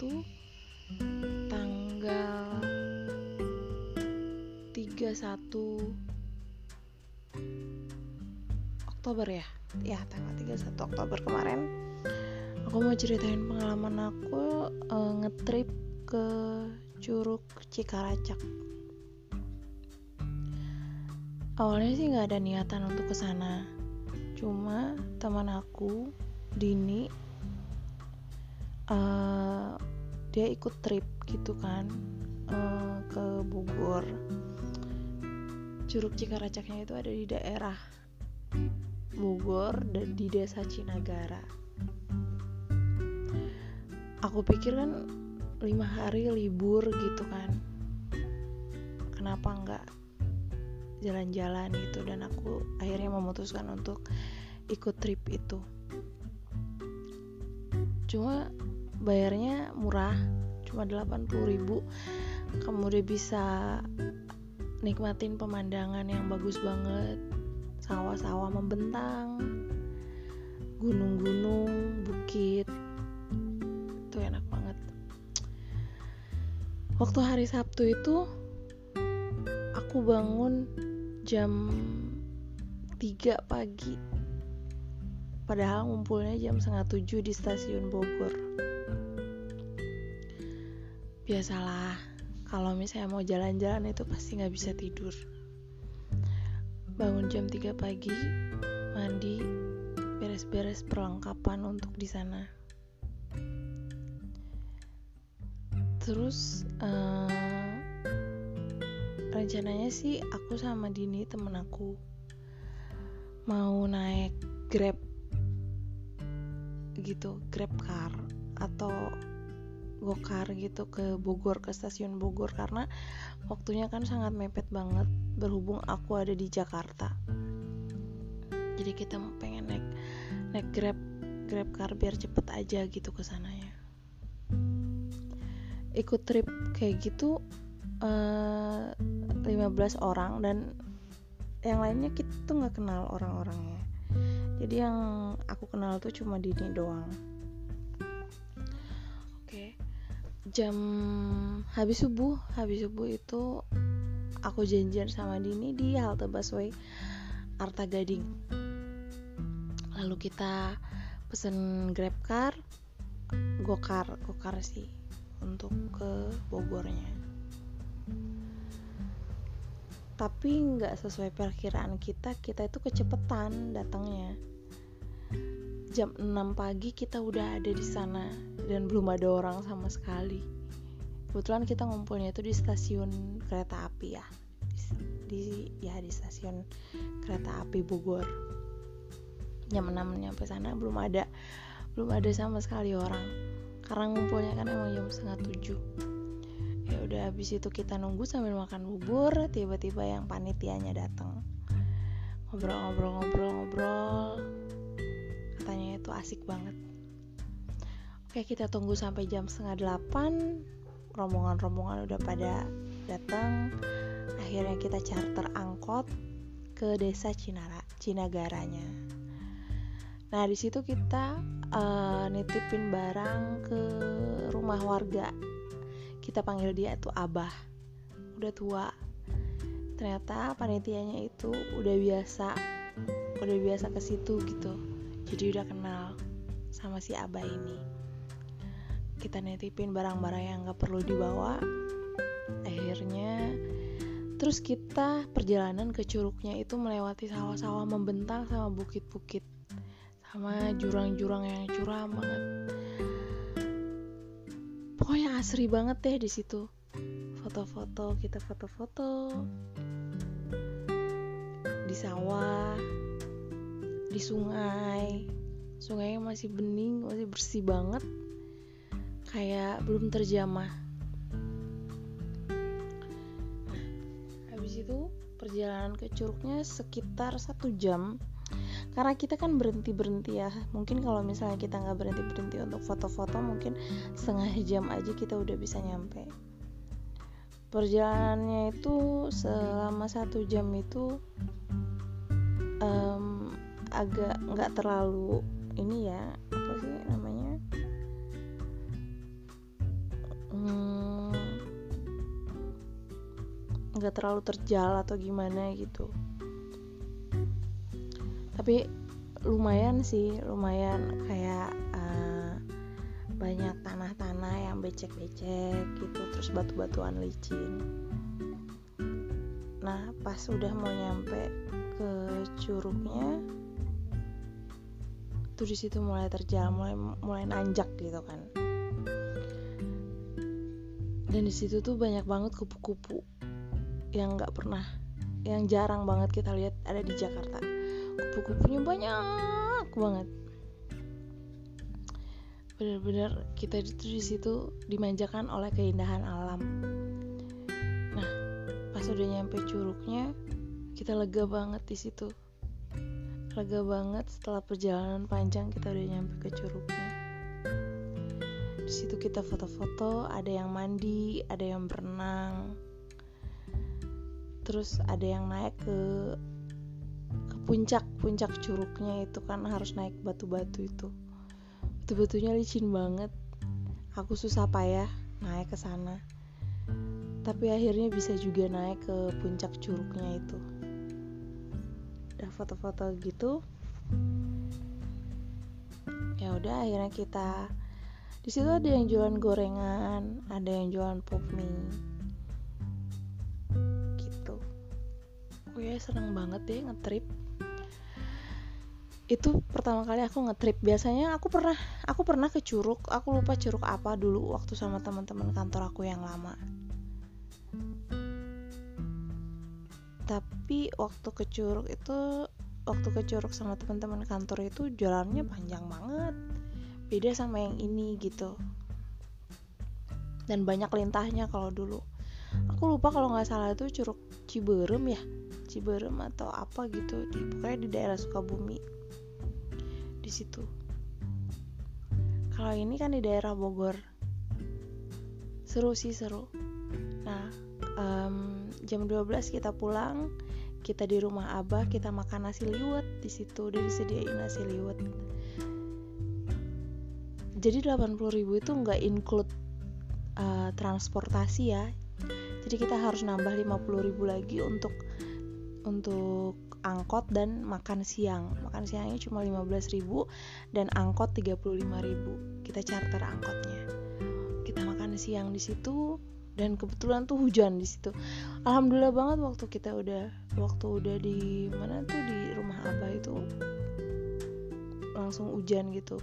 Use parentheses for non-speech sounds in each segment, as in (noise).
Sabtu tanggal 31 Oktober ya? Ya tanggal 31 Oktober kemarin. Aku mau ceritain pengalaman aku uh, ngetrip ke Curug Cikaracak. Awalnya sih nggak ada niatan untuk ke sana cuma teman aku Dini uh, dia ikut trip gitu kan uh, ke Bogor. Curug Cikaracaknya itu ada di daerah Bogor dan di desa Cinagara. Aku pikir kan lima hari libur gitu kan. Kenapa nggak jalan-jalan gitu? Dan aku akhirnya memutuskan untuk ikut trip itu. Cuma bayarnya murah cuma 80 ribu. Kamu udah bisa nikmatin pemandangan yang bagus banget. Sawah-sawah membentang gunung-gunung bukit. Itu enak banget. Waktu hari Sabtu itu aku bangun jam 3 pagi. Padahal ngumpulnya jam setengah tujuh di stasiun Bogor biasalah kalau misalnya mau jalan-jalan itu pasti nggak bisa tidur. Bangun jam 3 pagi mandi beres-beres perlengkapan untuk di sana. Terus uh, rencananya sih aku sama Dini temen aku mau naik grab gitu grab car atau gokar gitu ke Bogor ke stasiun Bogor karena waktunya kan sangat mepet banget berhubung aku ada di Jakarta. Jadi kita pengen naik naik grab grab car biar cepet aja gitu ke sananya ikut trip kayak gitu uh, 15 orang dan yang lainnya kita tuh nggak kenal orang-orangnya. Jadi yang aku kenal tuh cuma Dini doang jam habis subuh habis subuh itu aku janjian sama Dini di halte busway Arta Gading. Lalu kita pesen grab car gokar gokar sih untuk ke Bogornya. Tapi nggak sesuai perkiraan kita kita itu kecepetan datangnya jam 6 pagi kita udah ada di sana dan belum ada orang sama sekali. Kebetulan kita ngumpulnya itu di stasiun kereta api ya. Di, ya di stasiun kereta api Bogor. Jam 6 nyampe sana belum ada belum ada sama sekali orang. Karena ngumpulnya kan emang jam setengah tujuh. Ya udah habis itu kita nunggu sambil makan bubur tiba-tiba yang panitianya datang ngobrol-ngobrol-ngobrol-ngobrol katanya itu asik banget. Oke kita tunggu sampai jam setengah delapan. Rombongan-rombongan udah pada datang. Akhirnya kita charter angkot ke desa Cinara Cinagaranya. Nah di situ kita uh, nitipin barang ke rumah warga. Kita panggil dia tuh abah. Udah tua. Ternyata panitianya itu udah biasa udah biasa ke situ gitu jadi udah kenal sama si abah ini. Kita nitipin barang-barang yang gak perlu dibawa. Akhirnya terus kita perjalanan ke curugnya itu melewati sawah-sawah membentang sama bukit-bukit. Sama jurang-jurang yang curam banget. Pokoknya asri banget deh di situ. Foto-foto kita foto-foto. Di sawah di sungai. Sungainya masih bening masih bersih banget. Kayak belum terjamah. Habis itu perjalanan ke curugnya sekitar satu jam. Karena kita kan berhenti berhenti ya. Mungkin kalau misalnya kita nggak berhenti berhenti untuk foto-foto mungkin setengah jam aja kita udah bisa nyampe. Perjalanannya itu selama satu jam itu um, agak nggak terlalu ini ya apa sih namanya? Hmm, nggak terlalu terjal atau gimana gitu. Tapi lumayan sih lumayan kayak uh, banyak tanah-tanah yang becek-becek gitu terus batu-batuan licin. Nah pas udah mau nyampe ke curugnya tuh di situ mulai terjal mulai mulai nanjak gitu kan. Dan di situ tuh banyak banget kupu-kupu yang nggak pernah yang jarang banget kita lihat ada di Jakarta. Kupu-kupunya banyak banget. Benar-benar kita itu di situ dimanjakan oleh keindahan alam. Nah pas udah nyampe curugnya kita lega banget di situ lega banget setelah perjalanan panjang kita udah nyampe ke curugnya. Di situ kita foto-foto ada yang mandi ada yang berenang. Terus ada yang naik ke puncak puncak curugnya itu kan harus naik batu-batu itu. Batu-batunya licin banget. Aku susah payah naik ke sana. Tapi akhirnya bisa juga naik ke puncak curugnya itu udah foto-foto gitu. Ya udah akhirnya kita di situ ada yang jualan gorengan ada yang jualan pop mie. Gitu. Oh ya seneng banget deh ngetrip. Itu pertama kali aku ngetrip. Biasanya aku pernah aku pernah ke curug. Aku lupa curug apa dulu waktu sama teman-teman kantor aku yang lama tapi waktu ke curug itu waktu ke curug sama teman-teman kantor itu jalannya panjang banget. Beda sama yang ini gitu. Dan banyak lintahnya kalau dulu. Aku lupa kalau nggak salah itu curug Ciberem ya? Ciberem atau apa gitu. Di pokoknya di daerah Sukabumi. Di situ. Kalau ini kan di daerah Bogor. Seru sih seru. Nah, um, jam 12 kita pulang, kita di rumah Abah, kita makan nasi liwet di situ, udah disediain nasi liwet. Jadi 80.000 itu nggak include uh, transportasi ya. Jadi kita harus nambah 50.000 lagi untuk untuk angkot dan makan siang makan siangnya cuma 15.000 dan angkot 35.000 kita charter angkotnya kita makan siang di situ dan kebetulan tuh hujan di situ. Alhamdulillah banget waktu kita udah waktu udah di mana tuh di rumah abah itu langsung hujan gitu.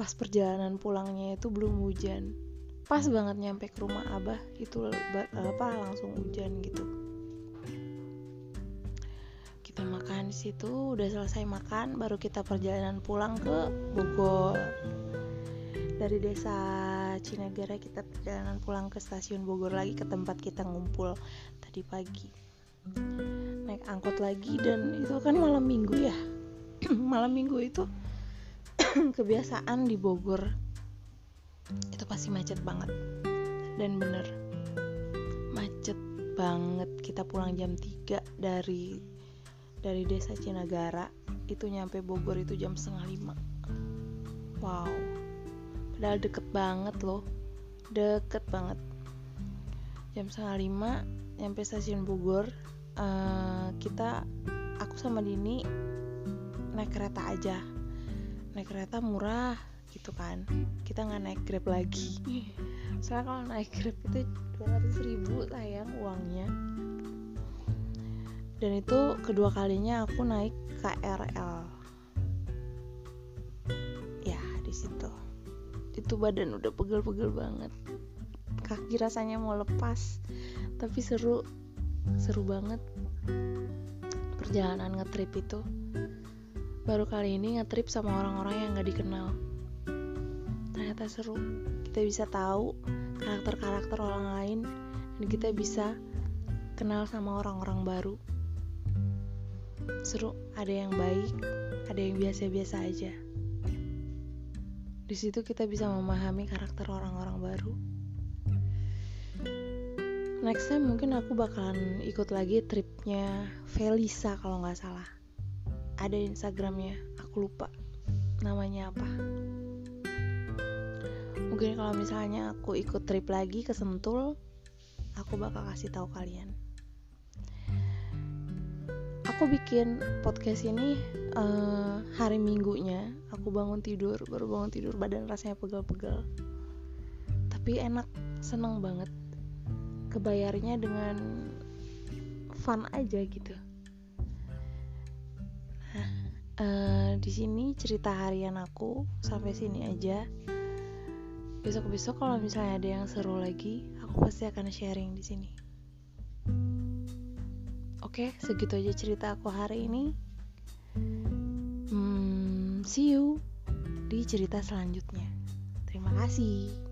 Pas perjalanan pulangnya itu belum hujan. Pas banget nyampe ke rumah abah itu apa langsung hujan gitu. Kita makan di situ udah selesai makan baru kita perjalanan pulang ke Bogor. Dari desa Cinegara kita perjalanan pulang ke stasiun Bogor lagi ke tempat kita ngumpul tadi pagi. Naik angkot lagi dan itu kan malam minggu ya. (clears throat) Malam minggu itu (clears throat) kebiasaan di Bogor. Itu pasti macet banget. Dan bener macet banget. Kita pulang jam 3 dari dari desa Cinagara itu nyampe Bogor itu jam setengah lima. Wow padahal deket banget loh. Deket banget. Jam setengah lima nyampe stasiun Bogor uh, kita aku sama Dini naik kereta aja. Naik kereta murah gitu kan. Kita nggak naik grab lagi. Soalnya kalau naik grab itu 200 ribu sayang uangnya. Dan itu kedua kalinya aku naik KRL ya di situ itu badan udah pegel-pegel banget. Kaki rasanya mau lepas tapi seru seru banget. Perjalanan ngetrip itu. Baru kali ini ngetrip sama orang-orang yang gak dikenal. Ternyata seru. Kita bisa tahu karakter-karakter orang lain dan kita bisa kenal sama orang-orang baru. Seru. Ada yang baik ada yang biasa-biasa aja di situ kita bisa memahami karakter orang-orang baru. Next time mungkin aku bakalan ikut lagi tripnya Felisa kalau nggak salah. Ada instagramnya aku lupa namanya apa. Mungkin kalau misalnya aku ikut trip lagi ke Sentul aku bakal kasih tahu kalian. Aku bikin podcast ini uh, hari minggunya aku bangun tidur baru bangun tidur badan rasanya pegel-pegel tapi enak seneng banget kebayarnya dengan fun aja gitu nah uh, di sini cerita harian aku sampai sini aja besok-besok kalau misalnya ada yang seru lagi, aku pasti akan sharing di sini. Oke, segitu aja cerita aku hari ini. See you di cerita selanjutnya. Terima kasih.